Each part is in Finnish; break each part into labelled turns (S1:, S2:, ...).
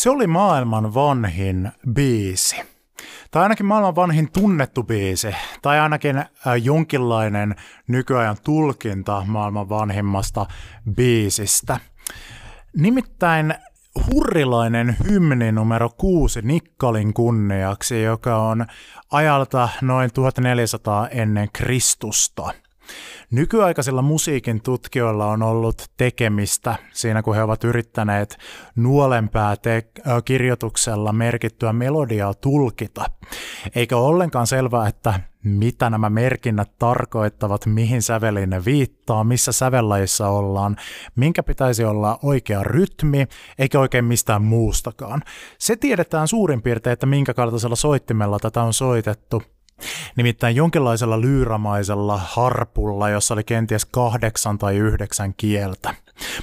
S1: Se oli maailman vanhin biisi. Tai ainakin maailman vanhin tunnettu biisi, tai ainakin äh, jonkinlainen nykyajan tulkinta maailman vanhimmasta biisistä. Nimittäin hurrilainen hymni numero kuusi Nikkalin kunniaksi, joka on ajalta noin 1400 ennen Kristusta – Nykyaikaisilla musiikin tutkijoilla on ollut tekemistä siinä, kun he ovat yrittäneet nuolenpää te- kirjoituksella merkittyä melodiaa tulkita. Eikä ole ollenkaan selvää, että mitä nämä merkinnät tarkoittavat, mihin säveliin ne viittaa, missä sävellajissa ollaan, minkä pitäisi olla oikea rytmi, eikä oikein mistään muustakaan. Se tiedetään suurin piirtein, että minkä kaltaisella soittimella tätä on soitettu, Nimittäin jonkinlaisella lyyramaisella harpulla, jossa oli kenties kahdeksan tai yhdeksän kieltä.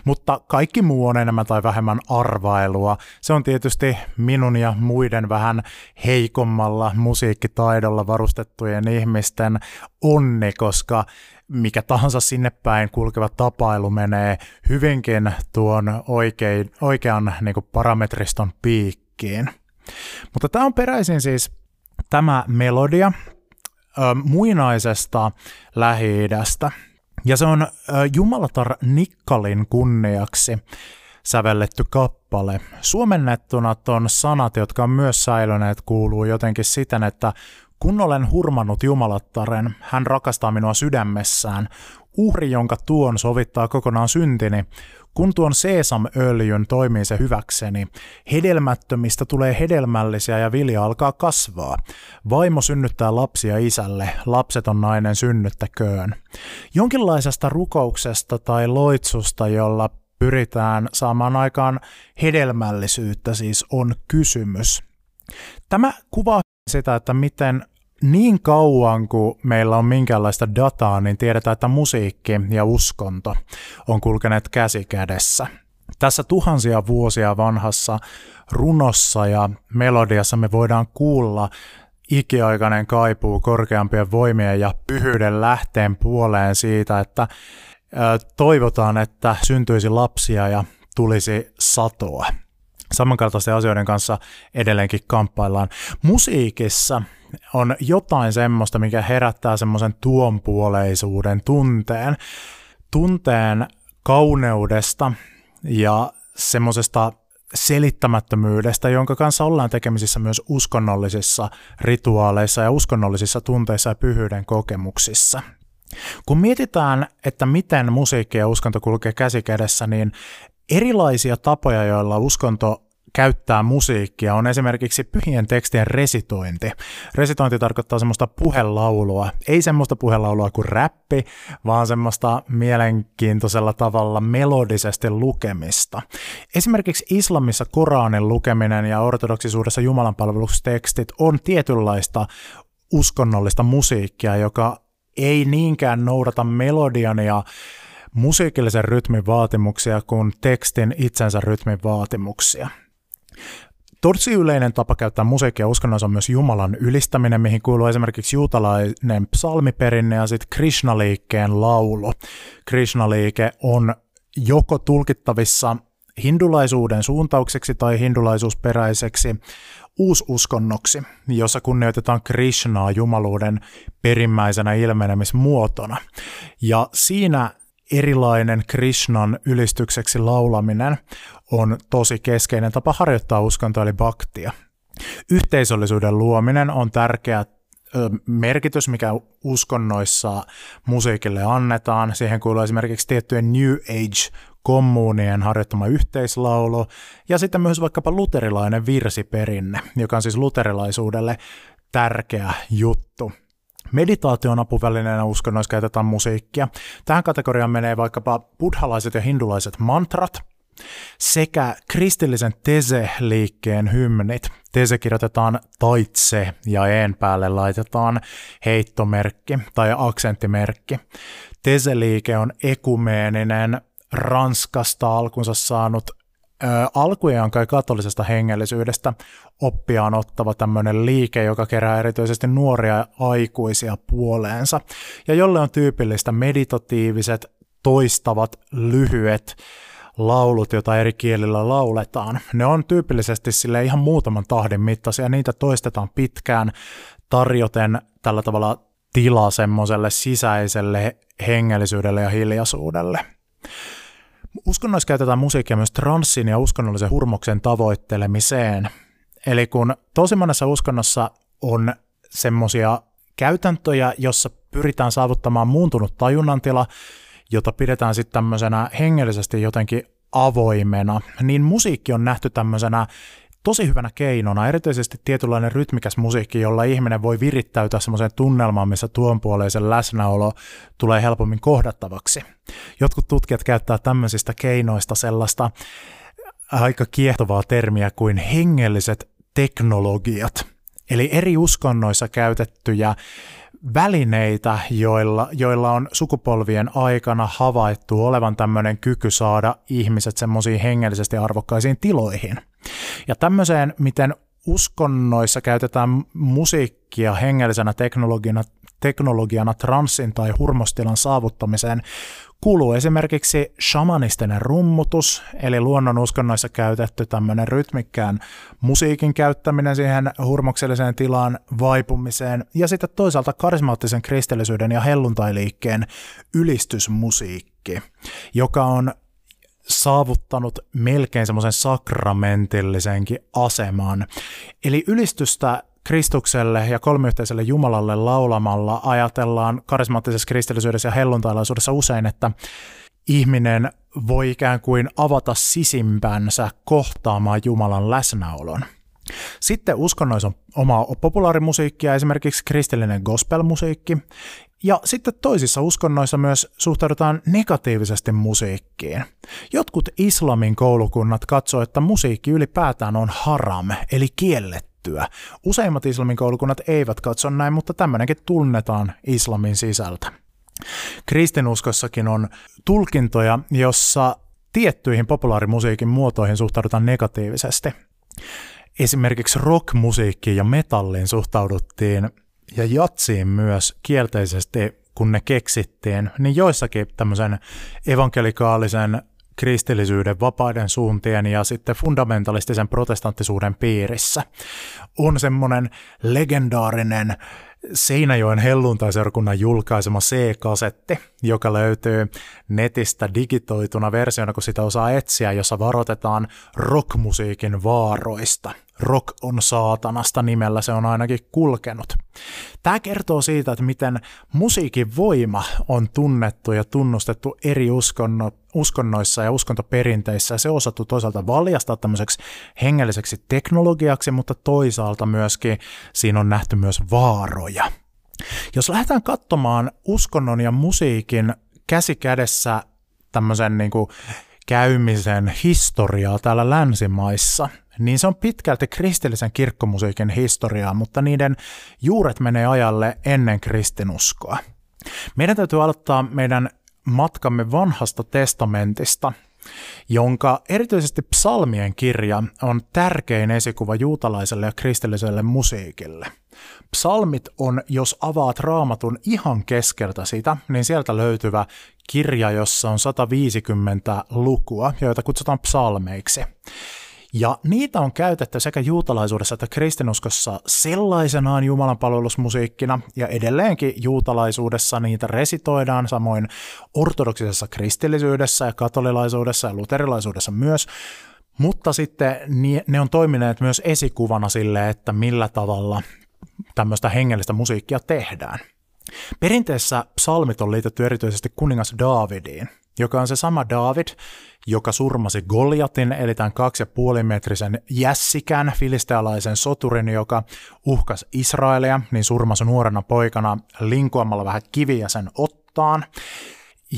S1: Mutta kaikki muu on enemmän tai vähemmän arvailua. Se on tietysti minun ja muiden vähän heikommalla musiikkitaidolla varustettujen ihmisten onni, koska mikä tahansa sinne päin kulkeva tapailu menee hyvinkin tuon oikein, oikean niin parametriston piikkiin. Mutta tämä on peräisin siis tämä melodia ö, muinaisesta lähi ja se on ö, Jumalatar Nikkalin kunniaksi sävelletty kappale. Suomennettuna ton sanat, jotka on myös säilyneet, kuuluu jotenkin siten, että kun olen hurmannut Jumalattaren, hän rakastaa minua sydämessään. Uhri, jonka tuon sovittaa kokonaan syntini, kun tuon seesamöljyn toimii se hyväkseni, hedelmättömistä tulee hedelmällisiä ja vilja alkaa kasvaa. Vaimo synnyttää lapsia isälle, lapseton nainen synnyttäköön. Jonkinlaisesta rukouksesta tai loitsusta, jolla pyritään saamaan aikaan hedelmällisyyttä siis on kysymys. Tämä kuvaa sitä, että miten niin kauan kuin meillä on minkäänlaista dataa, niin tiedetään, että musiikki ja uskonto on kulkeneet käsi kädessä. Tässä tuhansia vuosia vanhassa runossa ja melodiassa me voidaan kuulla ikiaikainen kaipuu korkeampien voimien ja pyhyyden lähteen puoleen siitä, että toivotaan, että syntyisi lapsia ja tulisi satoa. Samankaltaisten asioiden kanssa edelleenkin kamppaillaan. Musiikissa on jotain semmoista, mikä herättää semmoisen tuonpuoleisuuden tunteen, tunteen kauneudesta ja semmoisesta selittämättömyydestä, jonka kanssa ollaan tekemisissä myös uskonnollisissa rituaaleissa ja uskonnollisissa tunteissa ja pyhyyden kokemuksissa. Kun mietitään, että miten musiikki ja uskonto kulkee käsi kädessä, niin erilaisia tapoja, joilla uskonto käyttää musiikkia on esimerkiksi pyhien tekstien resitointi. Resitointi tarkoittaa semmoista puhelaulua, ei semmoista puhelaulua kuin räppi, vaan semmoista mielenkiintoisella tavalla melodisesti lukemista. Esimerkiksi islamissa Koranin lukeminen ja ortodoksisuudessa jumalanpalvelustekstit on tietynlaista uskonnollista musiikkia, joka ei niinkään noudata melodian ja musiikillisen rytmin vaatimuksia kuin tekstin itsensä rytmin vaatimuksia. Tosi yleinen tapa käyttää musiikkia uskonnossa on myös Jumalan ylistäminen, mihin kuuluu esimerkiksi juutalainen psalmiperinne ja sitten Krishna-liikkeen laulu. Krishna-liike on joko tulkittavissa hindulaisuuden suuntaukseksi tai hindulaisuusperäiseksi uususkonnoksi, jossa kunnioitetaan Krishnaa jumaluuden perimmäisenä ilmenemismuotona. Ja siinä erilainen Krishnan ylistykseksi laulaminen on tosi keskeinen tapa harjoittaa uskontoa eli baktia. Yhteisöllisyyden luominen on tärkeä merkitys, mikä uskonnoissa musiikille annetaan. Siihen kuuluu esimerkiksi tiettyjen New Age kommunien harjoittama yhteislaulu ja sitten myös vaikkapa luterilainen virsiperinne, joka on siis luterilaisuudelle tärkeä juttu. Meditaation apuvälineenä uskonnoissa käytetään musiikkia. Tähän kategoriaan menee vaikkapa buddhalaiset ja hindulaiset mantrat, sekä kristillisen tese-liikkeen hymnit. Tese kirjoitetaan taitse ja en päälle laitetaan heittomerkki tai aksenttimerkki. Tese-liike on ekumeeninen, Ranskasta alkunsa saanut alkujaan kai katolisesta hengellisyydestä oppiaan ottava tämmöinen liike, joka kerää erityisesti nuoria aikuisia puoleensa, ja jolle on tyypillistä meditatiiviset, toistavat, lyhyet laulut, joita eri kielillä lauletaan. Ne on tyypillisesti sille ihan muutaman tahdin mittaisia, niitä toistetaan pitkään tarjoten tällä tavalla tilaa semmoiselle sisäiselle hengellisyydelle ja hiljaisuudelle. Uskonnoissa käytetään musiikkia myös transsin ja uskonnollisen hurmoksen tavoittelemiseen. Eli kun tosi monessa uskonnossa on semmoisia käytäntöjä, jossa pyritään saavuttamaan muuntunut tajunnantila, jota pidetään sitten tämmöisenä hengellisesti jotenkin avoimena, niin musiikki on nähty tämmöisenä tosi hyvänä keinona, erityisesti tietynlainen rytmikäs musiikki, jolla ihminen voi virittäytyä semmoiseen tunnelmaan, missä tuonpuoleisen läsnäolo tulee helpommin kohdattavaksi. Jotkut tutkijat käyttää tämmöisistä keinoista sellaista aika kiehtovaa termiä kuin hengelliset teknologiat. Eli eri uskonnoissa käytettyjä välineitä, joilla, joilla on sukupolvien aikana havaittu olevan tämmöinen kyky saada ihmiset semmoisiin hengellisesti arvokkaisiin tiloihin. Ja tämmöiseen, miten uskonnoissa käytetään musiikkia hengellisenä teknologiana, teknologiana transsin tai hurmostilan saavuttamiseen, kuuluu esimerkiksi shamanistinen rummutus, eli luonnon uskonnoissa käytetty tämmöinen rytmikkään musiikin käyttäminen siihen hurmokselliseen tilaan vaipumiseen, ja sitten toisaalta karismaattisen kristillisyyden ja helluntailiikkeen ylistysmusiikki, joka on saavuttanut melkein semmoisen sakramentillisenkin aseman. Eli ylistystä Kristukselle ja kolmiyhteiselle Jumalalle laulamalla ajatellaan karismaattisessa kristillisyydessä ja helluntailaisuudessa usein, että ihminen voi ikään kuin avata sisimpänsä kohtaamaan Jumalan läsnäolon. Sitten uskonnoissa on oma populaarimusiikki ja esimerkiksi kristillinen gospelmusiikki. Ja sitten toisissa uskonnoissa myös suhtaudutaan negatiivisesti musiikkiin. Jotkut islamin koulukunnat katsoo, että musiikki ylipäätään on haram, eli kiellettyä. Useimmat islamin koulukunnat eivät katso näin, mutta tämmöinenkin tunnetaan islamin sisältä. Kristinuskossakin on tulkintoja, jossa tiettyihin populaarimusiikin muotoihin suhtaudutaan negatiivisesti. Esimerkiksi rockmusiikkiin ja metalliin suhtauduttiin ja jatsiin myös kielteisesti, kun ne keksittiin, niin joissakin tämmöisen evankelikaalisen kristillisyyden, vapaiden suuntien ja sitten fundamentalistisen protestanttisuuden piirissä on semmoinen legendaarinen Seinäjoen helluntaiseurakunnan julkaisema C-kasetti, joka löytyy netistä digitoituna versiona, kun sitä osaa etsiä, jossa varoitetaan rockmusiikin vaaroista. Rock on saatanasta nimellä se on ainakin kulkenut. Tämä kertoo siitä, että miten musiikin voima on tunnettu ja tunnustettu eri uskonno, uskonnoissa ja uskontoperinteissä. Se on osattu toisaalta valjastaa tämmöiseksi hengelliseksi teknologiaksi, mutta toisaalta myöskin siinä on nähty myös vaaroja. Jos lähdetään katsomaan uskonnon ja musiikin käsi kädessä tämmöisen niin kuin käymisen historiaa täällä länsimaissa, niin se on pitkälti kristillisen kirkkomusiikin historiaa, mutta niiden juuret menee ajalle ennen kristinuskoa. Meidän täytyy aloittaa meidän matkamme vanhasta testamentista, jonka erityisesti psalmien kirja on tärkein esikuva juutalaiselle ja kristilliselle musiikille. Psalmit on, jos avaat raamatun ihan keskeltä sitä, niin sieltä löytyvä kirja, jossa on 150 lukua, joita kutsutaan psalmeiksi. Ja niitä on käytetty sekä juutalaisuudessa että kristinuskossa sellaisenaan Jumalan palvelusmusiikkina, ja edelleenkin juutalaisuudessa niitä resitoidaan, samoin ortodoksisessa kristillisyydessä ja katolilaisuudessa ja luterilaisuudessa myös, mutta sitten ne on toimineet myös esikuvana sille, että millä tavalla tämmöistä hengellistä musiikkia tehdään. Perinteessä psalmit on liitetty erityisesti kuningas Daavidiin, joka on se sama David, joka surmasi Goliatin, eli tämän kaksi ja puoli metrisen jässikän filistealaisen soturin, joka uhkas Israelia, niin surmasi nuorena poikana linkoamalla vähän kiviä sen ottaan.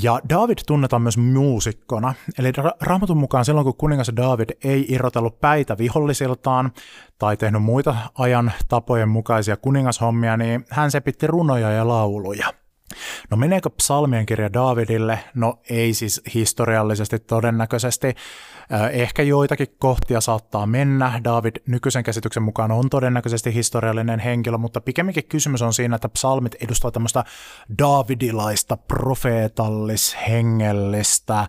S1: Ja David tunnetaan myös muusikkona, eli ra- raamatun mukaan silloin kun kuningas David ei irrotellut päitä vihollisiltaan tai tehnyt muita ajan tapojen mukaisia kuningashommia, niin hän sepitti runoja ja lauluja. No meneekö psalmien kirja Davidille? No ei siis historiallisesti todennäköisesti. Ehkä joitakin kohtia saattaa mennä. David nykyisen käsityksen mukaan on todennäköisesti historiallinen henkilö, mutta pikemminkin kysymys on siinä, että psalmit edustavat tämmöistä davidilaista, profeetallis-hengellistä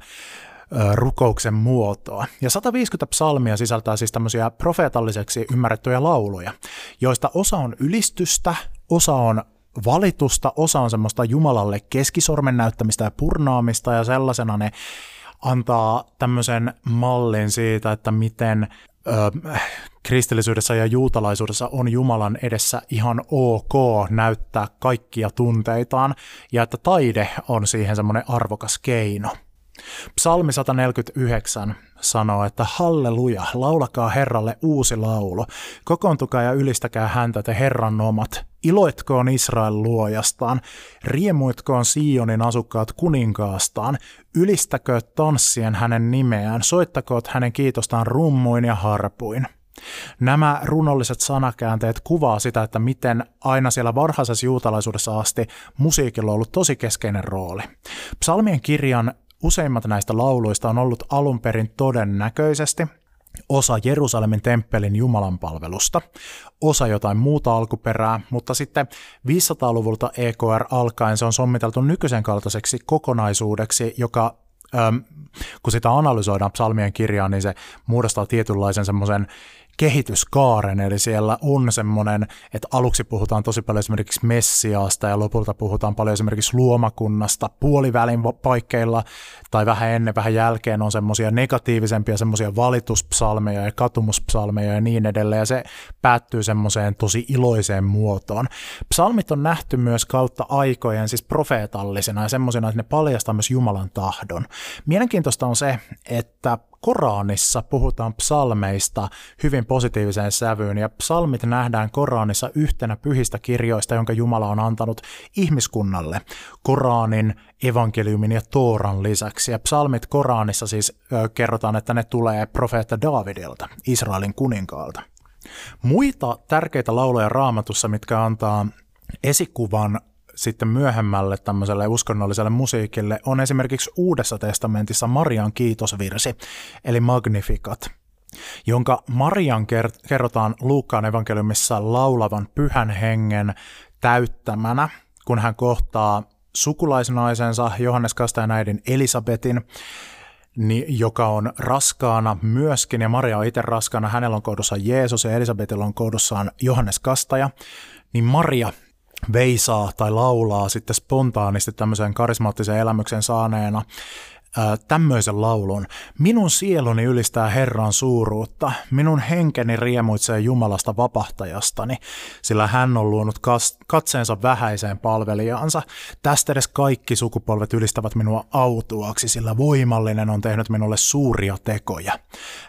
S1: rukouksen muotoa. Ja 150 psalmia sisältää siis tämmöisiä profeetalliseksi ymmärrettyjä lauluja, joista osa on ylistystä, osa on valitusta, osa on semmoista Jumalalle keskisormen näyttämistä ja purnaamista ja sellaisena ne antaa tämmöisen mallin siitä, että miten ö, kristillisyydessä ja juutalaisuudessa on Jumalan edessä ihan ok näyttää kaikkia tunteitaan ja että taide on siihen semmoinen arvokas keino. Psalmi 149 sanoo, että halleluja, laulakaa Herralle uusi laulu, kokoontukaa ja ylistäkää häntä te Herran omat, iloitkoon Israel luojastaan, riemuitkoon Sionin asukkaat kuninkaastaan, ylistäkö tanssien hänen nimeään, soittakoot hänen kiitostaan rummuin ja harpuin. Nämä runolliset sanakäänteet kuvaa sitä, että miten aina siellä varhaisessa juutalaisuudessa asti musiikilla on ollut tosi keskeinen rooli. Psalmien kirjan Useimmat näistä lauluista on ollut alun perin todennäköisesti osa Jerusalemin temppelin jumalanpalvelusta, osa jotain muuta alkuperää, mutta sitten 500-luvulta EKR alkaen se on sommiteltu nykyisen kaltaiseksi kokonaisuudeksi, joka kun sitä analysoidaan psalmien kirjaan, niin se muodostaa tietynlaisen semmoisen kehityskaaren, eli siellä on semmoinen, että aluksi puhutaan tosi paljon esimerkiksi Messiaasta ja lopulta puhutaan paljon esimerkiksi luomakunnasta. Puolivälin paikkeilla tai vähän ennen, vähän jälkeen on semmoisia negatiivisempia semmoisia valituspsalmeja ja katumuspsalmeja ja niin edelleen, ja se päättyy semmoiseen tosi iloiseen muotoon. Psalmit on nähty myös kautta aikojen siis profeetallisena ja semmoisena, että ne paljastaa myös Jumalan tahdon. Mielenkiintoista on se, että Koranissa puhutaan psalmeista hyvin positiiviseen sävyyn, ja psalmit nähdään Koranissa yhtenä pyhistä kirjoista, jonka Jumala on antanut ihmiskunnalle. Koranin, evankeliumin ja Tooran lisäksi. Ja psalmit Koranissa siis ö, kerrotaan, että ne tulee profeetta Davidilta, Israelin kuninkaalta. Muita tärkeitä lauloja raamatussa, mitkä antaa esikuvan sitten myöhemmälle tämmöiselle uskonnolliselle musiikille on esimerkiksi Uudessa testamentissa Marian kiitosvirsi, eli Magnificat, jonka Marian kerrotaan Luukkaan evankeliumissa laulavan pyhän hengen täyttämänä, kun hän kohtaa sukulaisnaisensa Johannes Kastajan äidin Elisabetin, niin, joka on raskaana myöskin, ja Maria on itse raskaana, hänellä on kohdussaan Jeesus ja Elisabetilla on kohdussaan Johannes Kastaja, niin Maria veisaa tai laulaa sitten spontaanisti tämmöisen karismaattisen elämyksen saaneena tämmöisen laulun. Minun sieluni ylistää Herran suuruutta, minun henkeni riemuitsee Jumalasta vapahtajastani, sillä hän on luonut katseensa vähäiseen palvelijaansa. Tästä edes kaikki sukupolvet ylistävät minua autuaksi, sillä voimallinen on tehnyt minulle suuria tekoja.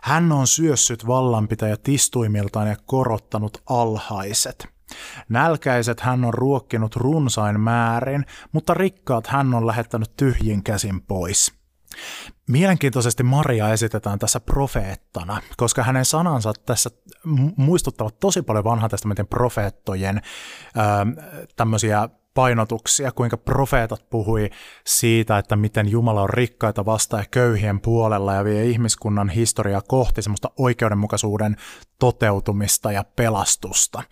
S1: Hän on syössyt vallanpitäjät istuimiltaan ja korottanut alhaiset. Nälkäiset hän on ruokkinut runsain määrin, mutta rikkaat hän on lähettänyt tyhjin käsin pois. Mielenkiintoisesti Maria esitetään tässä profeettana, koska hänen sanansa tässä muistuttavat tosi paljon vanhan testamentin profeettojen tämmöisiä painotuksia, kuinka profeetat puhui siitä, että miten Jumala on rikkaita vasta ja köyhien puolella ja vie ihmiskunnan historiaa kohti semmoista oikeudenmukaisuuden toteutumista ja pelastusta.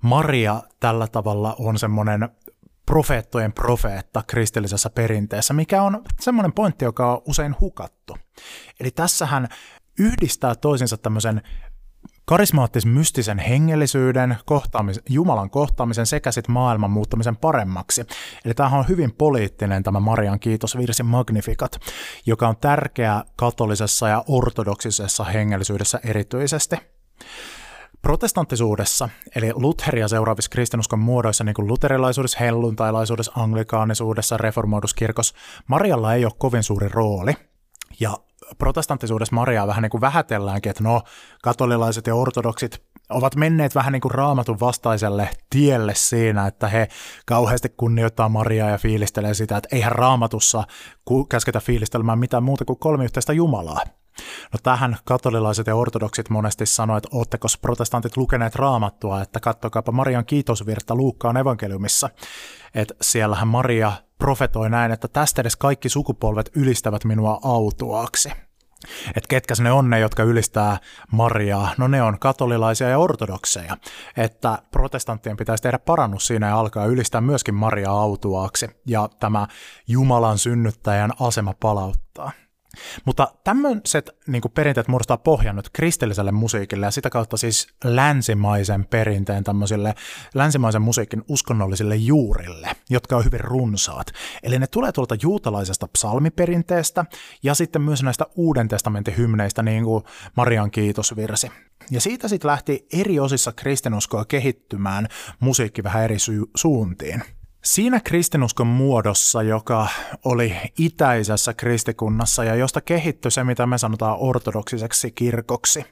S1: Maria tällä tavalla on semmoinen profeettojen profeetta kristillisessä perinteessä, mikä on semmoinen pointti, joka on usein hukattu. Eli tässähän yhdistää toisinsa tämmöisen karismaattisen mystisen hengellisyyden, kohtaamis, Jumalan kohtaamisen sekä sitten maailman muuttamisen paremmaksi. Eli tämähän on hyvin poliittinen tämä Marian kiitosvirsi Magnificat, joka on tärkeä katolisessa ja ortodoksisessa hengellisyydessä erityisesti. Protestanttisuudessa, eli Lutheria seuraavissa kristinuskon muodoissa, niin kuin luterilaisuudessa, helluntailaisuudessa, anglikaanisuudessa, reformoiduskirkossa, Marialla ei ole kovin suuri rooli. Ja protestanttisuudessa Mariaa vähän niin kuin vähätelläänkin, että no, katolilaiset ja ortodoksit ovat menneet vähän niin kuin raamatun vastaiselle tielle siinä, että he kauheasti kunnioittaa Mariaa ja fiilistelee sitä, että eihän raamatussa käsketä fiilistelemään mitään muuta kuin kolme yhteistä Jumalaa. No tähän katolilaiset ja ortodoksit monesti sanoivat, että ootteko protestantit lukeneet raamattua, että kattokaapa Marian kiitosvirta Luukkaan evankeliumissa, että siellähän Maria profetoi näin, että tästä edes kaikki sukupolvet ylistävät minua autuaaksi. Että ketkä ne on ne, jotka ylistää Mariaa? No ne on katolilaisia ja ortodokseja. Että protestanttien pitäisi tehdä parannus siinä ja alkaa ylistää myöskin Mariaa autuaaksi ja tämä Jumalan synnyttäjän asema palauttaa. Mutta tämmöiset niin perinteet muodostaa pohjan nyt kristilliselle musiikille ja sitä kautta siis länsimaisen perinteen tämmöisille länsimaisen musiikin uskonnollisille juurille, jotka on hyvin runsaat. Eli ne tulee tuolta juutalaisesta psalmiperinteestä ja sitten myös näistä Uuden testamentin hymneistä, niin kuin Marian kiitosvirsi. Ja siitä sitten lähti eri osissa kristinuskoa kehittymään musiikki vähän eri su- suuntiin. Siinä kristinuskon muodossa, joka oli itäisessä kristikunnassa ja josta kehittyi se, mitä me sanotaan ortodoksiseksi kirkoksi,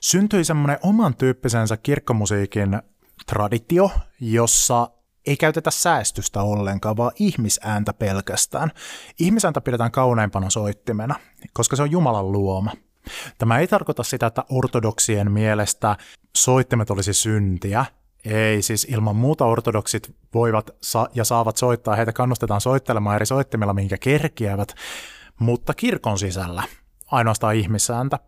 S1: syntyi semmoinen oman tyyppisensä kirkkomusiikin traditio, jossa ei käytetä säästystä ollenkaan, vaan ihmisääntä pelkästään. Ihmisääntä pidetään kauneimpana soittimena, koska se on Jumalan luoma. Tämä ei tarkoita sitä, että ortodoksien mielestä soittimet olisi syntiä, ei, siis ilman muuta ortodoksit voivat sa- ja saavat soittaa, heitä kannustetaan soittelemaan eri soittimilla, minkä kerkiävät, mutta kirkon sisällä ainoastaan ihmissääntä.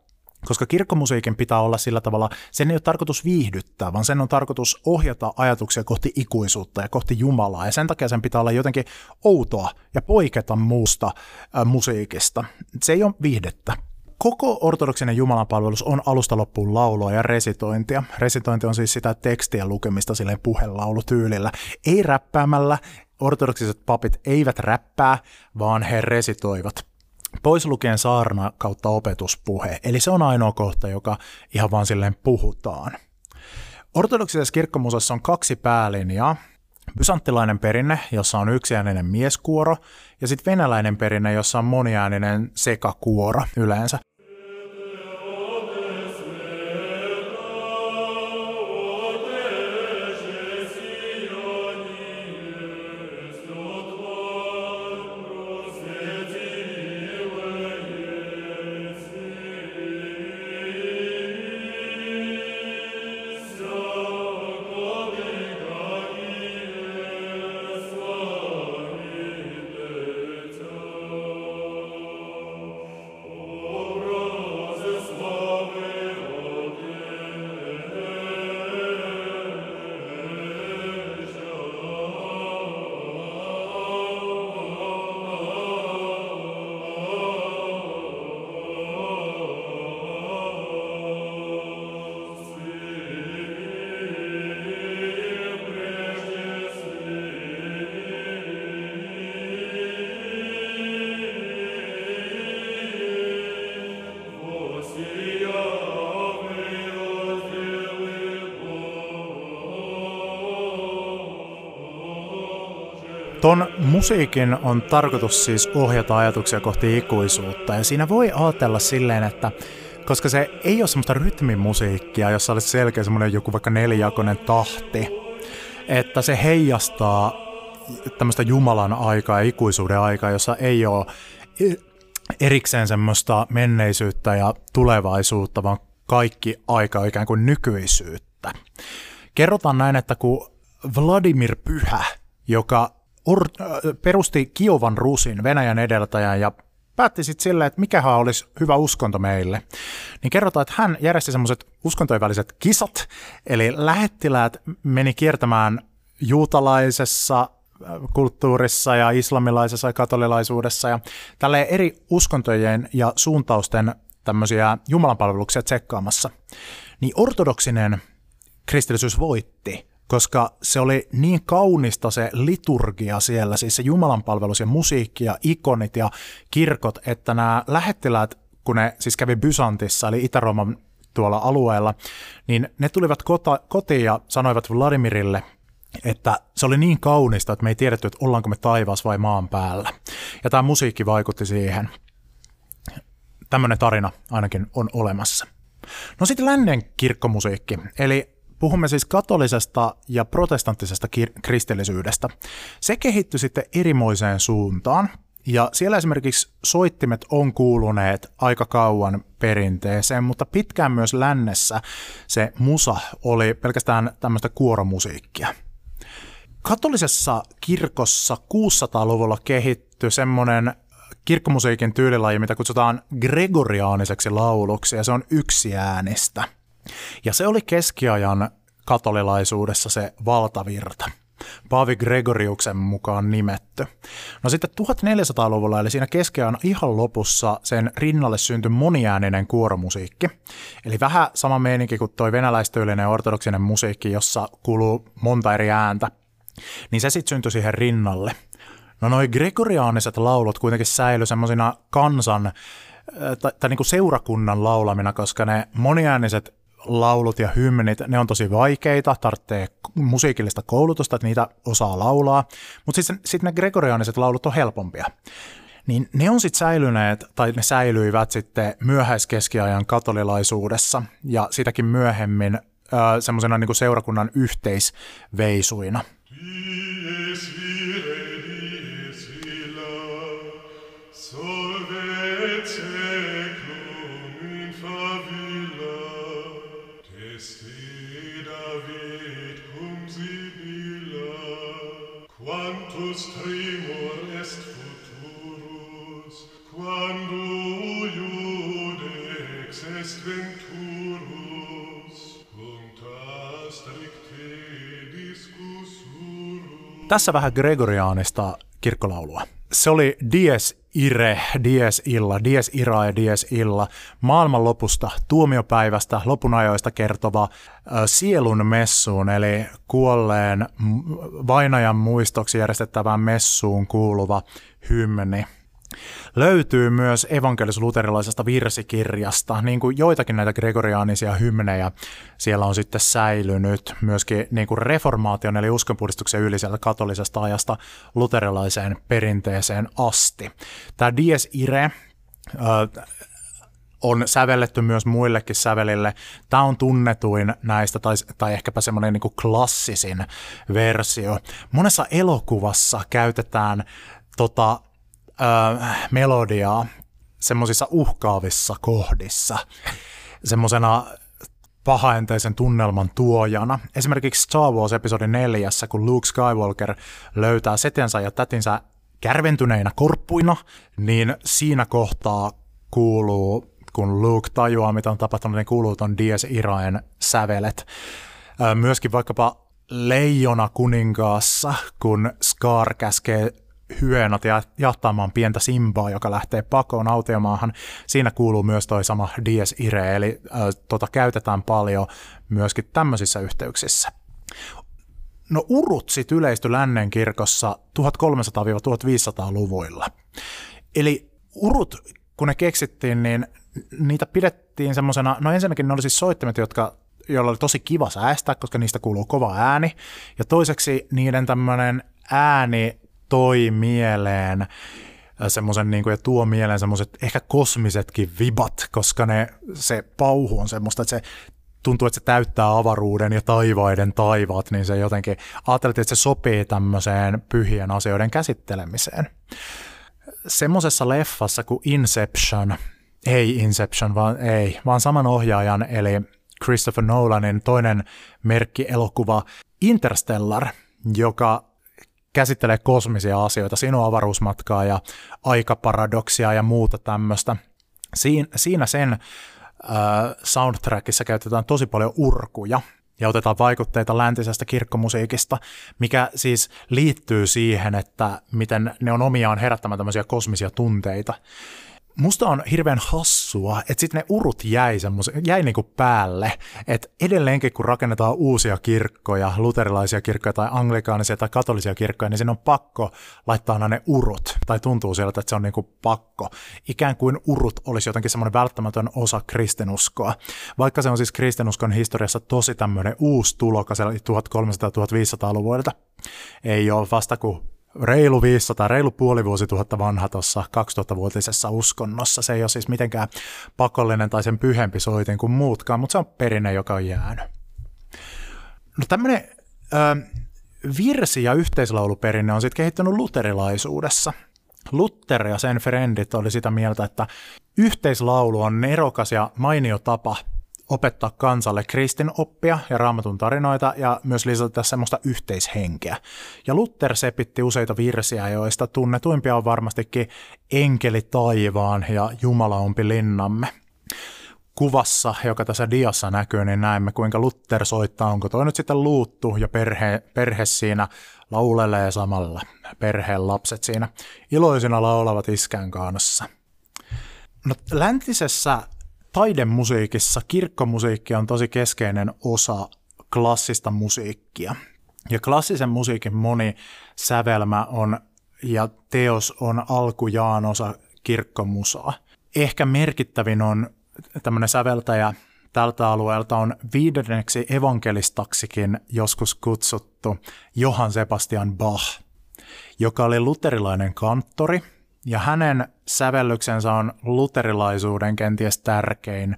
S1: Koska kirkkomusiikin pitää olla sillä tavalla, sen ei ole tarkoitus viihdyttää, vaan sen on tarkoitus ohjata ajatuksia kohti ikuisuutta ja kohti Jumalaa. Ja sen takia sen pitää olla jotenkin outoa ja poiketa muusta äh, musiikista. Se ei ole viihdettä. Koko ortodoksinen jumalanpalvelus on alusta loppuun laulua ja resitointia. Resitointi on siis sitä tekstien lukemista silleen puhelaulutyylillä. Ei räppäämällä, ortodoksiset papit eivät räppää, vaan he resitoivat. Pois lukien saarna kautta opetuspuhe, eli se on ainoa kohta, joka ihan vaan silleen puhutaan. Ortodoksisessa kirkkomusassa on kaksi päälinjaa. Bysanttilainen perinne, jossa on yksiääninen mieskuoro, ja sitten venäläinen perinne, jossa on moniääninen sekakuoro yleensä. Ton musiikin on tarkoitus siis ohjata ajatuksia kohti ikuisuutta, ja siinä voi ajatella silleen, että koska se ei ole semmoista rytmimusiikkia, jossa olisi selkeä semmoinen joku vaikka nelijakoinen tahti, että se heijastaa tämmöistä Jumalan aikaa ja ikuisuuden aikaa, jossa ei ole erikseen semmoista menneisyyttä ja tulevaisuutta, vaan kaikki aika ikään kuin nykyisyyttä. Kerrotaan näin, että kun Vladimir Pyhä joka or- perusti Kiovan Rusin, Venäjän edeltäjän, ja päätti sitten silleen, että mikähän olisi hyvä uskonto meille. Niin kerrotaan, että hän järjesti semmoiset uskontojen väliset kisat, eli lähettiläät meni kiertämään juutalaisessa kulttuurissa ja islamilaisessa ja katolilaisuudessa ja tälle eri uskontojen ja suuntausten tämmöisiä jumalanpalveluksia tsekkaamassa. Niin ortodoksinen kristillisyys voitti, koska se oli niin kaunista se liturgia siellä, siis se jumalanpalvelus ja musiikki ja ikonit ja kirkot, että nämä lähettiläät, kun ne siis kävi Bysantissa, eli Itä-Rooman tuolla alueella, niin ne tulivat kota, kotiin ja sanoivat Vladimirille, että se oli niin kaunista, että me ei tiedetty, että ollaanko me taivas vai maan päällä. Ja tämä musiikki vaikutti siihen. Tämmöinen tarina ainakin on olemassa. No sitten lännen kirkkomusiikki, eli puhumme siis katolisesta ja protestanttisesta kir- kristillisyydestä. Se kehittyi sitten erimoiseen suuntaan, ja siellä esimerkiksi soittimet on kuuluneet aika kauan perinteeseen, mutta pitkään myös lännessä se musa oli pelkästään tämmöistä kuoromusiikkia. Katolisessa kirkossa 600-luvulla kehittyi semmoinen kirkkomusiikin tyylilaji, mitä kutsutaan gregoriaaniseksi lauluksi, ja se on yksi äänistä. Ja se oli keskiajan katolilaisuudessa se valtavirta. Paavi Gregoriuksen mukaan nimetty. No sitten 1400-luvulla, eli siinä keskiajan ihan lopussa, sen rinnalle syntyi moniääninen kuoromusiikki. Eli vähän sama meininki kuin toi venäläistyylinen ortodoksinen musiikki, jossa kuuluu monta eri ääntä. Niin se sitten syntyi siihen rinnalle. No noi gregoriaaniset laulut kuitenkin säilyi semmoisina kansan äh, tai, tai niin kuin seurakunnan laulamina, koska ne moniääniset laulut ja hymnit, ne on tosi vaikeita, tarvitsee musiikillista koulutusta, että niitä osaa laulaa, mutta sitten sit ne gregoriaaniset laulut on helpompia. Niin ne on sitten säilyneet, tai ne säilyivät sitten myöhäiskeskiajan katolilaisuudessa ja sitäkin myöhemmin semmoisena niin seurakunnan yhteisveisuina. Tässä vähän gregoriaanista kirkkolaulua. Se oli Dies Ire, Dies Illa, Dies Ira ja Dies Illa, maailmanlopusta, tuomiopäivästä, lopunajoista kertova sielun messuun, eli kuolleen vainajan muistoksi järjestettävään messuun kuuluva hymni löytyy myös evankelis-luterilaisesta virsikirjasta, niin kuin joitakin näitä gregoriaanisia hymnejä siellä on sitten säilynyt myöskin niin kuin reformaation eli uskonpuhdistuksen yli sieltä katolisesta ajasta luterilaiseen perinteeseen asti. Tämä Dies Ire, äh, on sävelletty myös muillekin sävelille. Tämä on tunnetuin näistä, tai, tai ehkäpä semmoinen niin klassisin versio. Monessa elokuvassa käytetään tota, äh, melodiaa semmoisissa uhkaavissa kohdissa, semmoisena pahaenteisen tunnelman tuojana. Esimerkiksi Star Wars episodi neljässä, kun Luke Skywalker löytää setensä ja tätinsä kärventyneinä korppuina, niin siinä kohtaa kuuluu, kun Luke tajuaa, mitä on tapahtunut, niin kuuluu ton Dies Iraen sävelet. Myöskin vaikkapa Leijona kuninkaassa, kun Scar käskee hyönat ja jahtaamaan pientä Simbaa, joka lähtee pakoon autiomaahan. Siinä kuuluu myös toi sama Dies Ire, eli äh, tota käytetään paljon myöskin tämmöisissä yhteyksissä. No urut sit yleistyi lännen kirkossa 1300-1500-luvuilla. Eli urut, kun ne keksittiin, niin niitä pidettiin semmoisena, no ensinnäkin ne oli siis soittimet, jotka joilla oli tosi kiva säästää, koska niistä kuuluu kova ääni. Ja toiseksi niiden tämmöinen ääni toi mieleen äh, semmoisen niin kuin, ja tuo mieleen semmoiset ehkä kosmisetkin vibat, koska ne, se pauhu on semmoista, että se tuntuu, että se täyttää avaruuden ja taivaiden taivaat, niin se jotenkin ajattelin, että se sopii tämmöiseen pyhien asioiden käsittelemiseen. Semmoisessa leffassa kuin Inception, ei Inception, vaan ei, vaan saman ohjaajan, eli Christopher Nolanin toinen merkki elokuva Interstellar, joka käsittelee kosmisia asioita, sinun avaruusmatkaa ja aikaparadoksia ja muuta tämmöistä. Siin, siinä sen äh, soundtrackissa käytetään tosi paljon urkuja, ja otetaan vaikutteita läntisestä kirkkomusiikista, mikä siis liittyy siihen, että miten ne on omiaan herättämään tämmöisiä kosmisia tunteita musta on hirveän hassua, että sitten ne urut jäi, jäi niinku päälle, että edelleenkin kun rakennetaan uusia kirkkoja, luterilaisia kirkkoja tai anglikaanisia tai katolisia kirkkoja, niin siinä on pakko laittaa aina ne urut, tai tuntuu sieltä, että se on niinku pakko. Ikään kuin urut olisi jotenkin semmoinen välttämätön osa kristinuskoa. Vaikka se on siis kristinuskon historiassa tosi tämmöinen uusi tulokas 1300-1500-luvulta. Ei ole vasta kuin reilu 500, reilu puoli vuosituhatta vanha tuossa 2000-vuotisessa uskonnossa. Se ei ole siis mitenkään pakollinen tai sen pyhempi soitin kuin muutkaan, mutta se on perinne, joka on jäänyt. No tämmöinen virsi- ja yhteislauluperinne on sitten kehittynyt luterilaisuudessa. Luther ja sen frendit oli sitä mieltä, että yhteislaulu on nerokas ja mainio tapa opettaa kansalle kristin oppia ja raamatun tarinoita ja myös lisätä semmoista yhteishenkeä. Ja Luther sepitti useita virsiä, joista tunnetuimpia on varmastikin Enkeli taivaan ja Jumala ompi linnamme. Kuvassa, joka tässä diassa näkyy, niin näemme kuinka Luther soittaa, onko toi nyt sitten luuttu ja perhe, perhe siinä laulelee samalla, perheen lapset siinä iloisina laulavat iskän kanssa. No, läntisessä taidemusiikissa kirkkomusiikki on tosi keskeinen osa klassista musiikkia. Ja klassisen musiikin moni sävelmä on ja teos on alkujaan osa kirkkomusaa. Ehkä merkittävin on tämmöinen säveltäjä tältä alueelta on viidenneksi evankelistaksikin joskus kutsuttu Johann Sebastian Bach, joka oli luterilainen kanttori – ja hänen sävellyksensä on luterilaisuuden kenties tärkein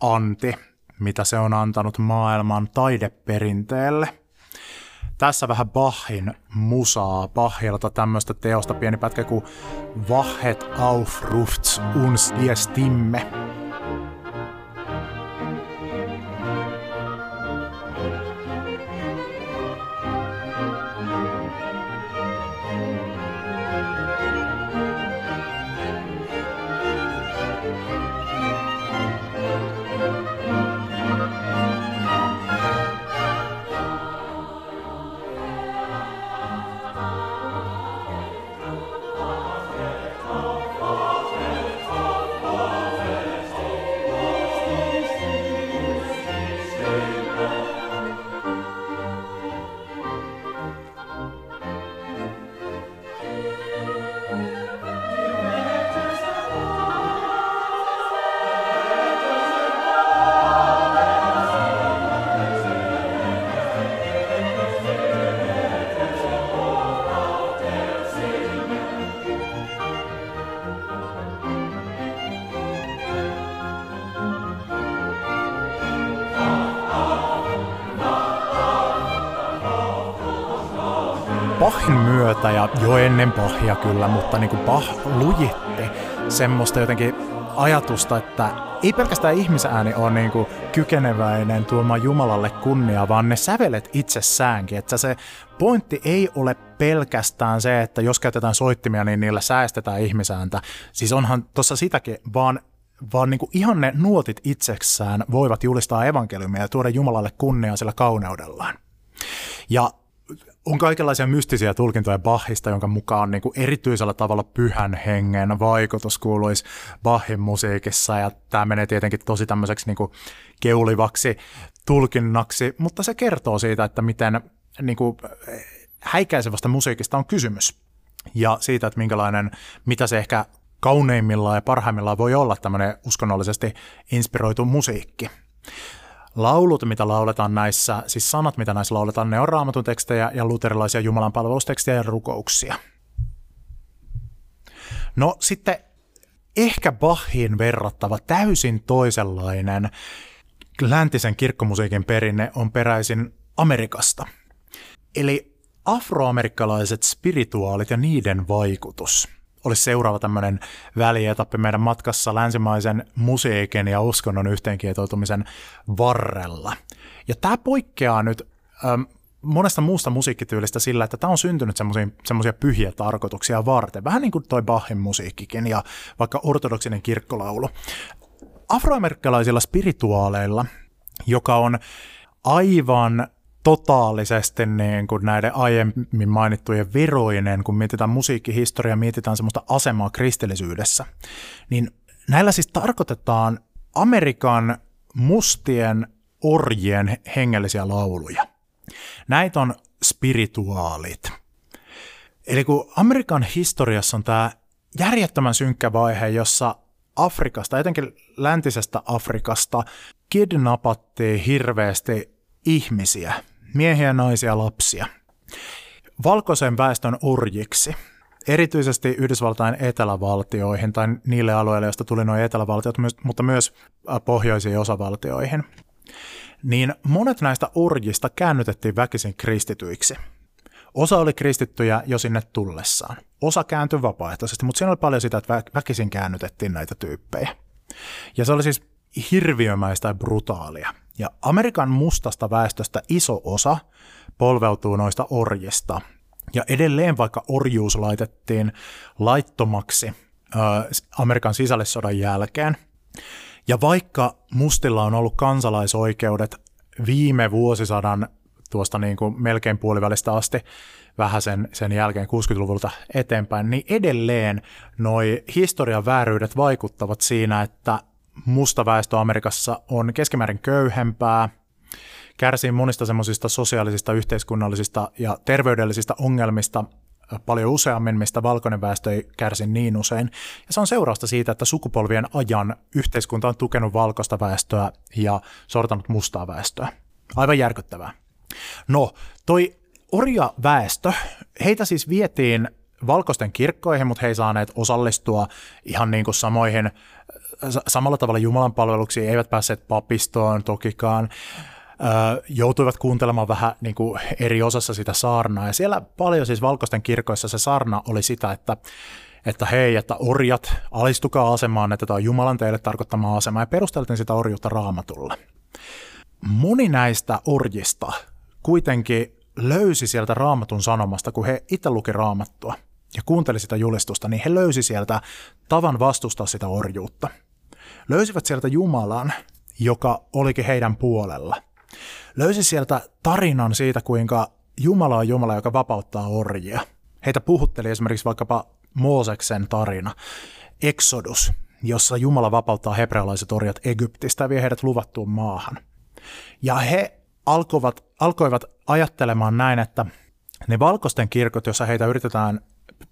S1: anti, mitä se on antanut maailman taideperinteelle. Tässä vähän Bachin musaa, Bachilta tämmöistä teosta pieni pätkä kuin Wahet aufrufts uns die Stimme – myötä ja jo ennen Bachia kyllä, mutta niin kuin Bach lujitti semmoista jotenkin ajatusta, että ei pelkästään ihmisääni ole niin kuin kykeneväinen tuomaan Jumalalle kunnia, vaan ne sävelet itsessäänkin. Että se pointti ei ole pelkästään se, että jos käytetään soittimia, niin niillä säästetään ihmisääntä. Siis onhan tuossa sitäkin, vaan vaan niin kuin ihan ne nuotit itsessään voivat julistaa evankeliumia ja tuoda Jumalalle kunniaa sillä kauneudellaan. Ja on kaikenlaisia mystisiä tulkintoja Bachista, jonka mukaan niin kuin erityisellä tavalla pyhän hengen vaikutus kuuluisi Bachin musiikissa, ja tämä menee tietenkin tosi tämmöiseksi niin kuin keulivaksi tulkinnaksi, mutta se kertoo siitä, että miten niin kuin, häikäisevästä musiikista on kysymys, ja siitä, että minkälainen, mitä se ehkä kauneimmillaan ja parhaimmillaan voi olla tämmöinen uskonnollisesti inspiroitu musiikki laulut, mitä lauletaan näissä, siis sanat, mitä näissä lauletaan, ne on raamatun tekstejä ja luterilaisia Jumalan palvelustekstejä ja rukouksia. No sitten ehkä Bachin verrattava täysin toisenlainen läntisen kirkkomusiikin perinne on peräisin Amerikasta. Eli afroamerikkalaiset spirituaalit ja niiden vaikutus – olisi seuraava tämmöinen välietappi meidän matkassa länsimaisen musiikin ja uskonnon yhteenkietoutumisen varrella. Ja tämä poikkeaa nyt äm, monesta muusta musiikkityylistä sillä, että tämä on syntynyt semmoisia pyhiä tarkoituksia varten. Vähän niin kuin toi Bachin musiikkikin ja vaikka ortodoksinen kirkkolaulu. Afroamerikkalaisilla spirituaaleilla, joka on aivan totaalisesti niin kuin näiden aiemmin mainittujen viroinen, kun mietitään musiikkihistoriaa, mietitään semmoista asemaa kristillisyydessä, niin näillä siis tarkoitetaan Amerikan mustien orjien hengellisiä lauluja. Näitä on spirituaalit. Eli kun Amerikan historiassa on tämä järjettömän synkkä vaihe, jossa Afrikasta, etenkin läntisestä Afrikasta, kidnappattiin hirveästi ihmisiä, miehiä, naisia, lapsia, valkoisen väestön orjiksi, erityisesti Yhdysvaltain etelävaltioihin tai niille alueille, joista tuli nuo etelävaltiot, mutta myös pohjoisiin osavaltioihin, niin monet näistä orjista käännytettiin väkisin kristityiksi. Osa oli kristittyjä jo sinne tullessaan. Osa kääntyi vapaaehtoisesti, mutta siinä oli paljon sitä, että väkisin käännytettiin näitä tyyppejä. Ja se oli siis hirviömäistä ja brutaalia. Ja Amerikan mustasta väestöstä iso osa polveutuu noista orjista. Ja edelleen vaikka orjuus laitettiin laittomaksi Amerikan sisällissodan jälkeen, ja vaikka mustilla on ollut kansalaisoikeudet viime vuosisadan tuosta niin kuin melkein puolivälistä asti, vähän sen, sen jälkeen 60-luvulta eteenpäin, niin edelleen noi historian vääryydet vaikuttavat siinä, että musta väestö Amerikassa on keskimäärin köyhempää, kärsii monista semmoisista sosiaalisista, yhteiskunnallisista ja terveydellisistä ongelmista paljon useammin, mistä valkoinen väestö ei kärsi niin usein. Ja se on seurausta siitä, että sukupolvien ajan yhteiskunta on tukenut valkoista väestöä ja sortanut mustaa väestöä. Aivan järkyttävää. No, toi orjaväestö, heitä siis vietiin valkoisten kirkkoihin, mutta he ei saaneet osallistua ihan niin kuin samoihin, samalla tavalla Jumalan palveluksiin, eivät päässeet papistoon tokikaan, joutuivat kuuntelemaan vähän niin kuin eri osassa sitä saarnaa. Ja siellä paljon siis valkoisten kirkoissa se saarna oli sitä, että että hei, että orjat, alistukaa asemaan, että tämä on Jumalan teille tarkoittama asema, ja perusteltiin sitä orjuutta raamatulla. Moni näistä orjista kuitenkin löysi sieltä raamatun sanomasta, kun he itse luki raamattua ja kuunteli sitä julistusta, niin he löysi sieltä tavan vastustaa sitä orjuutta. Löysivät sieltä Jumalan, joka olikin heidän puolella. Löysi sieltä tarinan siitä, kuinka Jumala on Jumala, joka vapauttaa orjia. Heitä puhutteli esimerkiksi vaikkapa Mooseksen tarina, Exodus, jossa Jumala vapauttaa hebrealaiset orjat Egyptistä ja vie heidät luvattuun maahan. Ja he alkoivat, alkoivat ajattelemaan näin, että ne valkoisten kirkot, joissa heitä yritetään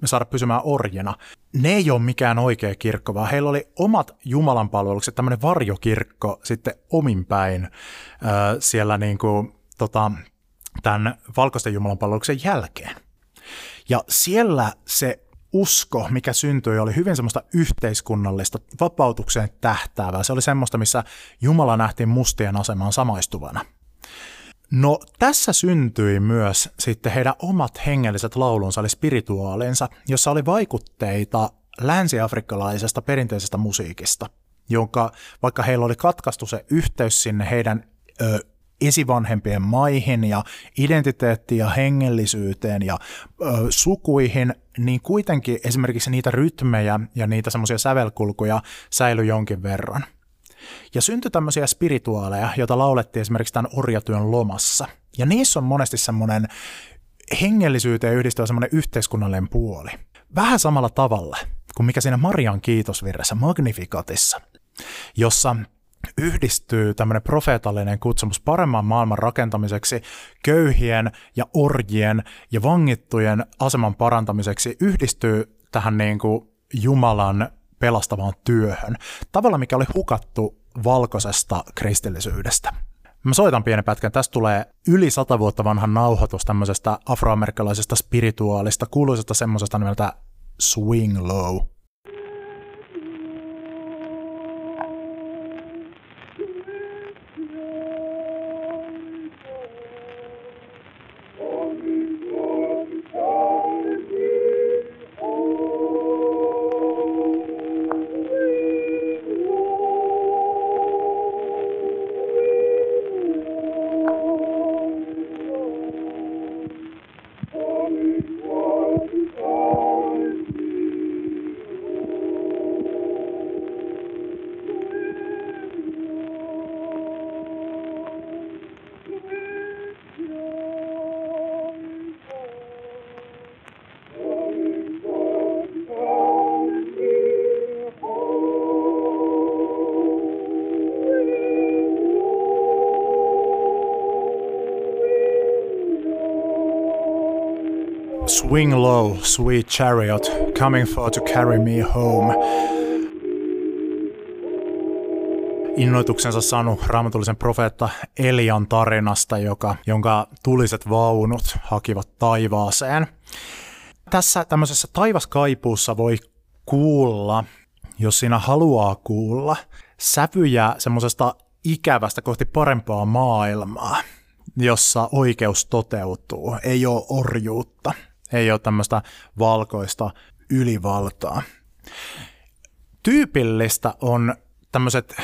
S1: saada pysymään orjina, ne ei ole mikään oikea kirkko, vaan heillä oli omat Jumalan palvelukset, tämmöinen varjokirkko sitten ominpäin äh, siellä niin kuin, tota, tämän valkoisten Jumalan palveluksen jälkeen. Ja siellä se usko, mikä syntyi, oli hyvin semmoista yhteiskunnallista, vapautukseen tähtäävää. Se oli semmoista, missä Jumala nähtiin mustien asemaan samaistuvana. No tässä syntyi myös sitten heidän omat hengelliset laulunsa, eli spirituaalinsa, jossa oli vaikutteita länsiafrikkalaisesta perinteisestä musiikista, jonka vaikka heillä oli katkaistu se yhteys sinne heidän ö, esivanhempien maihin ja identiteettiin ja hengellisyyteen ja ö, sukuihin, niin kuitenkin esimerkiksi niitä rytmejä ja niitä semmoisia sävelkulkuja säilyi jonkin verran. Ja syntyi tämmöisiä spirituaaleja, joita laulettiin esimerkiksi tämän orjatyön lomassa. Ja niissä on monesti semmoinen hengellisyyteen yhdistyvä semmoinen yhteiskunnallinen puoli. Vähän samalla tavalla kuin mikä siinä Marian kiitosvirressä Magnificatissa, jossa yhdistyy tämmöinen profeetallinen kutsumus paremman maailman rakentamiseksi, köyhien ja orjien ja vangittujen aseman parantamiseksi, yhdistyy tähän niin kuin Jumalan pelastavaan työhön. Tavalla, mikä oli hukattu valkoisesta kristillisyydestä. Mä soitan pienen pätkän. Tästä tulee yli sata vuotta vanha nauhoitus tämmöisestä afroamerikkalaisesta spirituaalista, kuuluisesta semmoisesta nimeltä Swing Low. Swing low, sweet chariot, coming for to carry me home. Innoituksensa saanut raamatullisen profeetta Elian tarinasta, joka, jonka tuliset vaunut hakivat taivaaseen. Tässä tämmöisessä taivaskaipuussa voi kuulla, jos siinä haluaa kuulla, sävyjä semmoisesta ikävästä kohti parempaa maailmaa, jossa oikeus toteutuu, ei ole orjuutta, ei ole tämmöistä valkoista ylivaltaa. Tyypillistä on tämmöiset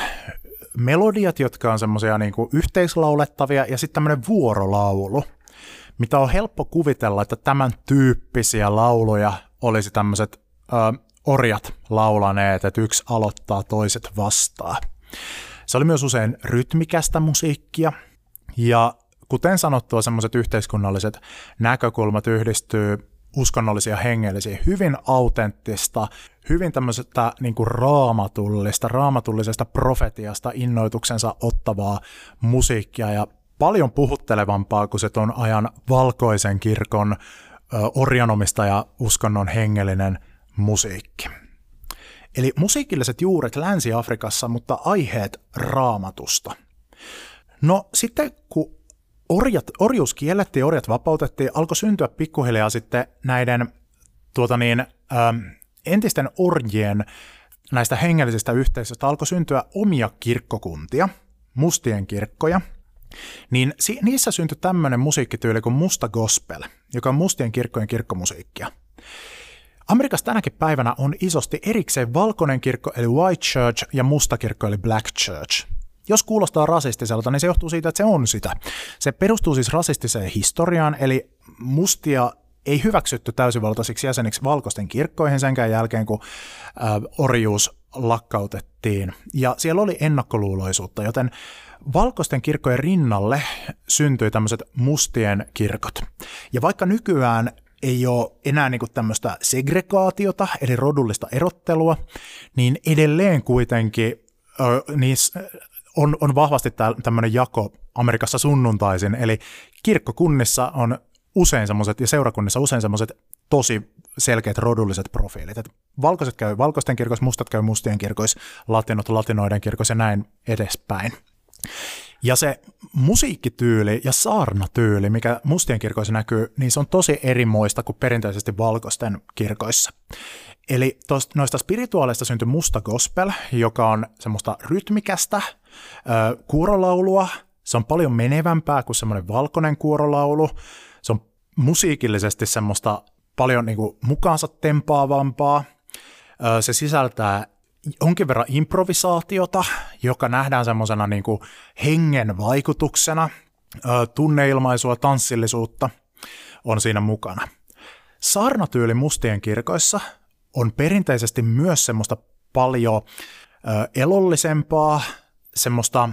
S1: melodiat, jotka on semmoisia niin yhteislaulettavia, ja sitten tämmöinen vuorolaulu, mitä on helppo kuvitella, että tämän tyyppisiä lauluja olisi tämmöiset orjat laulaneet, että yksi aloittaa, toiset vastaa. Se oli myös usein rytmikästä musiikkia, ja kuten sanottua, semmoiset yhteiskunnalliset näkökulmat yhdistyy uskonnollisia hengellisiä, hyvin autenttista, hyvin tämmöisestä niin kuin raamatullista, raamatullisesta profetiasta innoituksensa ottavaa musiikkia ja paljon puhuttelevampaa kuin se ton ajan valkoisen kirkon orjanomista ja uskonnon hengellinen musiikki. Eli musiikilliset juuret Länsi-Afrikassa, mutta aiheet raamatusta. No sitten kun orjat, orjuus kiellettiin, orjat vapautettiin, alkoi syntyä pikkuhiljaa sitten näiden tuota niin, ähm, entisten orjien näistä hengellisistä yhteisöistä alkoi syntyä omia kirkkokuntia, mustien kirkkoja, niin niissä syntyi tämmöinen musiikkityyli kuin musta gospel, joka on mustien kirkkojen kirkkomusiikkia. Amerikassa tänäkin päivänä on isosti erikseen valkoinen kirkko eli white church ja musta kirkko eli black church. Jos kuulostaa rasistiselta, niin se johtuu siitä, että se on sitä. Se perustuu siis rasistiseen historiaan, eli mustia ei hyväksytty täysivaltaisiksi jäseniksi valkoisten kirkkoihin senkään jälkeen, kun äh, orjuus lakkautettiin. Ja siellä oli ennakkoluuloisuutta, joten valkoisten kirkkojen rinnalle syntyi tämmöiset mustien kirkot. Ja vaikka nykyään ei ole enää niin tämmöistä segregaatiota, eli rodullista erottelua, niin edelleen kuitenkin niissä on, on vahvasti tämmöinen jako Amerikassa sunnuntaisin, eli kirkkokunnissa on usein semmoiset, ja seurakunnissa usein semmoiset tosi selkeät rodulliset profiilit. Et valkoiset käy valkoisten kirkoissa, mustat käy mustien kirkoissa, latinot latinoiden kirkoissa ja näin edespäin. Ja se musiikkityyli ja saarnatyyli, mikä mustien kirkoissa näkyy, niin se on tosi erimoista kuin perinteisesti valkoisten kirkoissa. Eli tosta, noista spirituaaleista syntyi musta gospel, joka on semmoista rytmikästä kuorolaulua. Se on paljon menevämpää kuin semmoinen valkoinen kuorolaulu. Se on musiikillisesti semmoista paljon niin kuin, mukaansa tempaavampaa. Se sisältää jonkin verran improvisaatiota, joka nähdään semmoisena niin kuin hengen vaikutuksena. Tunneilmaisua, tanssillisuutta on siinä mukana. Saarnatyyli mustien kirkoissa on perinteisesti myös semmoista paljon elollisempaa, semmoista,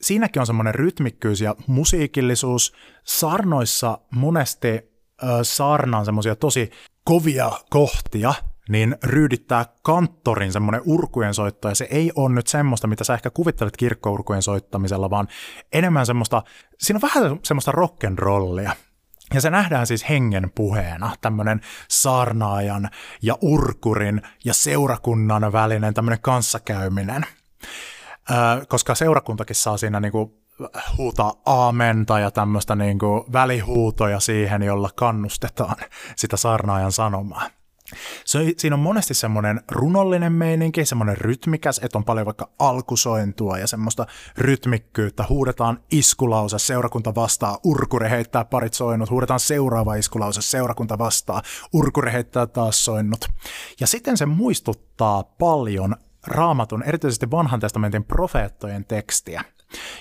S1: siinäkin on semmoinen rytmikkyys ja musiikillisuus. Saarnoissa monesti ö, saarnaan semmoisia tosi kovia kohtia, niin ryydittää kanttorin semmoinen urkujen soitto, ja se ei ole nyt semmoista, mitä sä ehkä kuvittelet kirkkourkujen soittamisella, vaan enemmän semmoista, siinä on vähän semmoista rock'n'rollia. Ja se nähdään siis hengen puheena, tämmöinen saarnaajan ja urkurin ja seurakunnan välinen tämmöinen kanssakäyminen. Koska seurakuntakin saa siinä niinku huutaa aamenta ja tämmöistä niinku välihuutoja siihen, jolla kannustetaan sitä saarnaajan sanomaa. Se, siinä on monesti semmoinen runollinen meininki, semmoinen rytmikäs, että on paljon vaikka alkusointua ja semmoista rytmikkyyttä. Huudetaan iskulause, seurakunta vastaa, urkure heittää parit soinnut, huudetaan seuraava iskulause, seurakunta vastaa, urkure heittää taas soinnut. Ja sitten se muistuttaa paljon raamatun, erityisesti vanhan testamentin profeettojen tekstiä,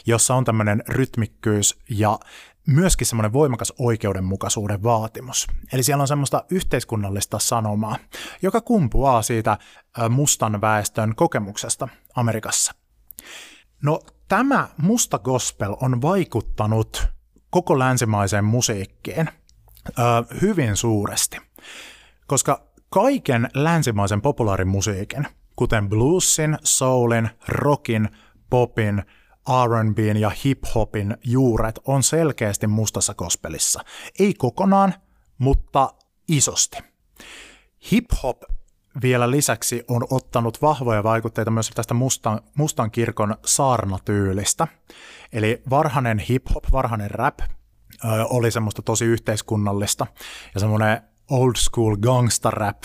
S1: jossa on tämmöinen rytmikkyys ja myöskin semmoinen voimakas oikeudenmukaisuuden vaatimus. Eli siellä on semmoista yhteiskunnallista sanomaa, joka kumpuaa siitä mustan väestön kokemuksesta Amerikassa. No tämä musta gospel on vaikuttanut koko länsimaiseen musiikkiin ö, hyvin suuresti, koska kaiken länsimaisen populaarimusiikin, kuten bluesin, soulin, rockin, popin, R&Bn ja hip-hopin juuret on selkeästi mustassa gospelissa. Ei kokonaan, mutta isosti. Hip-hop vielä lisäksi on ottanut vahvoja vaikutteita myös tästä mustan, mustan kirkon saarnatyylistä. Eli varhainen hip-hop, varhainen rap oli semmoista tosi yhteiskunnallista ja semmoinen old school gangsta rap,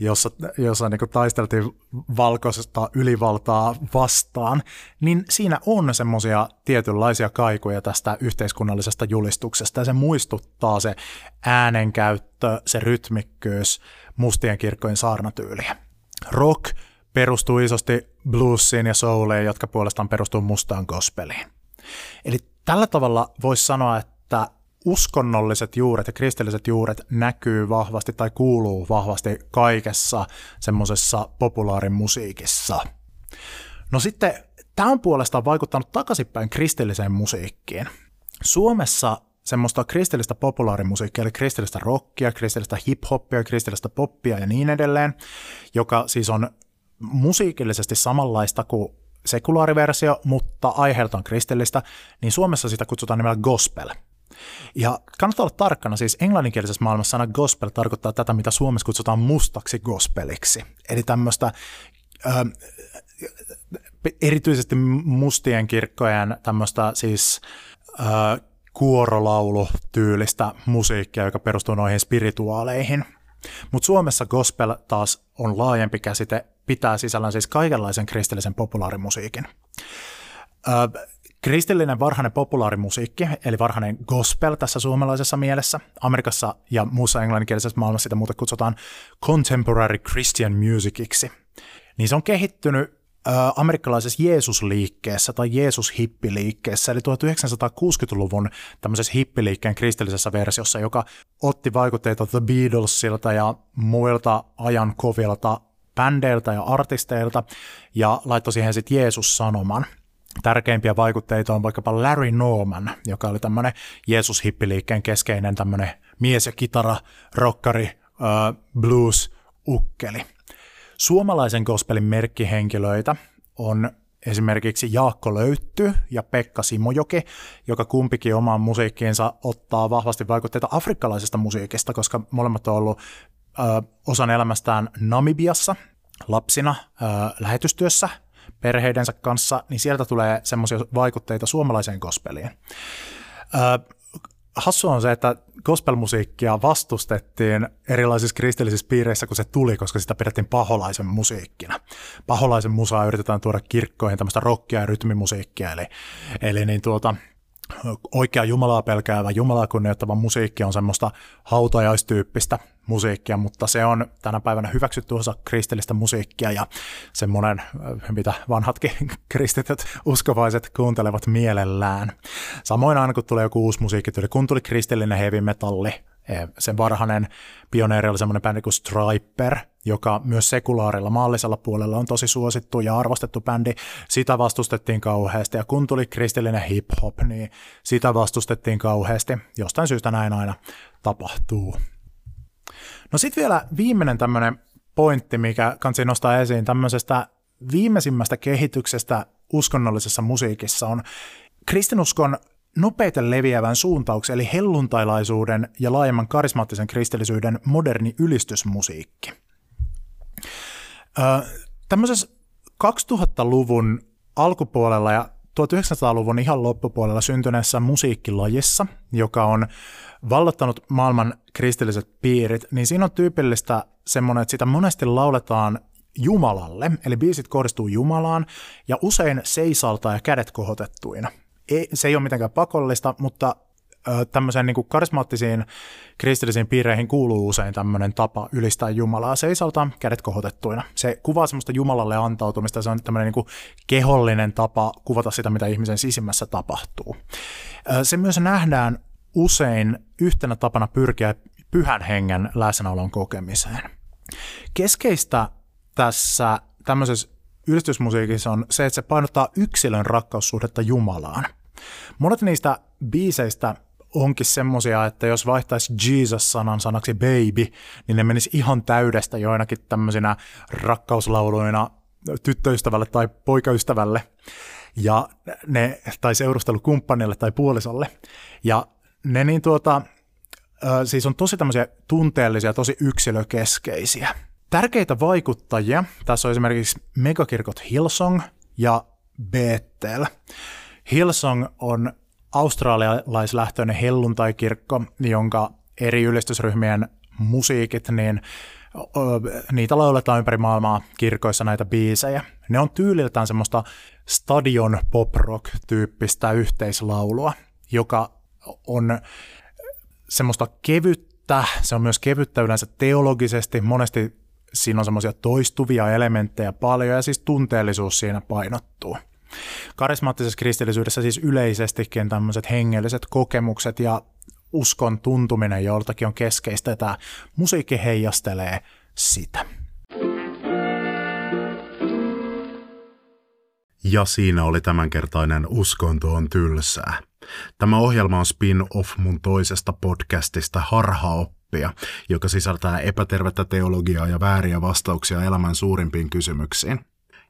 S1: jossa, jossa niin taisteltiin valkoisesta ylivaltaa vastaan, niin siinä on semmoisia tietynlaisia kaikuja tästä yhteiskunnallisesta julistuksesta, ja se muistuttaa se äänenkäyttö, se rytmikkyys mustien kirkkojen saarnatyyliä. Rock perustuu isosti bluesiin ja souliin, jotka puolestaan perustuu mustaan gospeliin. Eli tällä tavalla voisi sanoa, että uskonnolliset juuret ja kristilliset juuret näkyy vahvasti tai kuuluu vahvasti kaikessa semmoisessa populaarimusiikissa. No sitten tämä on puolestaan vaikuttanut takaisinpäin kristilliseen musiikkiin. Suomessa semmoista kristillistä populaarimusiikkia, eli kristillistä rockia, kristillistä hip-hoppia, kristillistä poppia ja niin edelleen, joka siis on musiikillisesti samanlaista kuin sekulaariversio, mutta aiheeltaan kristillistä, niin Suomessa sitä kutsutaan nimellä gospel – ja kannattaa olla tarkkana, siis englanninkielisessä maailmassa sana gospel tarkoittaa tätä, mitä Suomessa kutsutaan mustaksi gospeliksi. Eli tämmöistä ö, erityisesti mustien kirkkojen tämmöistä siis ö, kuorolaulu-tyylistä musiikkia, joka perustuu noihin spirituaaleihin. Mutta Suomessa gospel taas on laajempi käsite, pitää sisällään siis kaikenlaisen kristillisen populaarimusiikin. Ö, Kristillinen varhainen populaarimusiikki, eli varhainen gospel tässä suomalaisessa mielessä, Amerikassa ja muussa englanninkielisessä maailmassa sitä muuten kutsutaan contemporary Christian musiciksi, niin se on kehittynyt amerikkalaisessa Jeesusliikkeessä tai Jeesus-hippiliikkeessä, eli 1960-luvun tämmöisessä hippiliikkeen kristillisessä versiossa, joka otti vaikutteita The Beatlesilta ja muilta ajan kovilta bändeiltä ja artisteilta ja laittoi siihen sitten Jeesus-sanoman – tärkeimpiä vaikutteita on vaikkapa Larry Norman, joka oli tämmöinen Jeesus-hippiliikkeen keskeinen tämmöinen mies- ja kitara, rockari, uh, blues, ukkeli. Suomalaisen gospelin merkkihenkilöitä on esimerkiksi Jaakko Löytty ja Pekka Simojoki, joka kumpikin omaan musiikkiinsa ottaa vahvasti vaikutteita afrikkalaisesta musiikista, koska molemmat on ollut ö, osan elämästään Namibiassa lapsina ö, lähetystyössä – perheidensä kanssa, niin sieltä tulee semmoisia vaikutteita suomalaiseen gospeliin. Ö, hassu on se, että gospelmusiikkia vastustettiin erilaisissa kristillisissä piireissä, kun se tuli, koska sitä pidettiin paholaisen musiikkina. Paholaisen musaa yritetään tuoda kirkkoihin tämmöistä rockia ja rytmimusiikkia, eli, eli niin tuota, oikea Jumalaa pelkäävä, Jumalaa kunnioittava musiikki on semmoista hautajaistyyppistä musiikkia, mutta se on tänä päivänä hyväksytty osa kristillistä musiikkia ja semmoinen, mitä vanhatkin kristityt uskovaiset kuuntelevat mielellään. Samoin aina kun tulee joku uusi musiikkityyli, kun tuli kristillinen heavy metalli, Eh, sen varhainen pioneeri oli semmoinen bändi kuin Striper, joka myös sekulaarilla maallisella puolella on tosi suosittu ja arvostettu bändi. Sitä vastustettiin kauheasti ja kun tuli kristillinen hip-hop, niin sitä vastustettiin kauheasti. Jostain syystä näin aina tapahtuu. No sitten vielä viimeinen tämmöinen pointti, mikä kansi nostaa esiin tämmöisestä viimeisimmästä kehityksestä uskonnollisessa musiikissa on kristinuskon nopeiten leviävän suuntauksen eli helluntailaisuuden ja laajemman karismaattisen kristillisyyden moderni ylistysmusiikki. Tämmöisessä 2000-luvun alkupuolella ja 1900-luvun ihan loppupuolella syntyneessä musiikkilajissa, joka on vallottanut maailman kristilliset piirit, niin siinä on tyypillistä semmoinen, että sitä monesti lauletaan Jumalalle, eli biisit kohdistuu Jumalaan, ja usein seisalta ja kädet kohotettuina – ei, se ei ole mitenkään pakollista, mutta tämmöiseen niin kuin karismaattisiin kristillisiin piireihin kuuluu usein tämmöinen tapa ylistää Jumalaa seisalta kädet kohotettuina. Se kuvaa semmoista Jumalalle antautumista, se on tämmöinen niin kuin kehollinen tapa kuvata sitä, mitä ihmisen sisimmässä tapahtuu. Se myös nähdään usein yhtenä tapana pyrkiä pyhän hengen läsnäolon kokemiseen. Keskeistä tässä tämmöisessä ylistysmusiikissa on se, että se painottaa yksilön rakkaussuhdetta Jumalaan. Monet niistä biiseistä onkin semmosia, että jos vaihtaisi Jesus-sanan sanaksi baby, niin ne menisi ihan täydestä joinakin tämmöisinä rakkauslauluina tyttöystävälle tai poikaystävälle ja ne, tai seurustelukumppanille tai puolisolle. Ja ne niin tuota, siis on tosi tämmöisiä tunteellisia, tosi yksilökeskeisiä. Tärkeitä vaikuttajia tässä on esimerkiksi megakirkot Hillsong ja Bethel. Hillsong on australialaislähtöinen helluntaikirkko, jonka eri ylistysryhmien musiikit, niin niitä lauletaan ympäri maailmaa kirkoissa näitä biisejä. Ne on tyyliltään semmoista stadion pop rock tyyppistä yhteislaulua, joka on semmoista kevyttä, se on myös kevyttä yleensä teologisesti, monesti siinä on semmoisia toistuvia elementtejä paljon ja siis tunteellisuus siinä painottuu. Karismaattisessa kristillisyydessä siis yleisestikin tämmöiset hengelliset kokemukset ja uskon tuntuminen joltakin on keskeistä, tämä musiikki heijastelee sitä.
S2: Ja siinä oli tämänkertainen Uskonto on tylsää. Tämä ohjelma on spin-off mun toisesta podcastista Harhaoppia, joka sisältää epätervettä teologiaa ja vääriä vastauksia elämän suurimpiin kysymyksiin.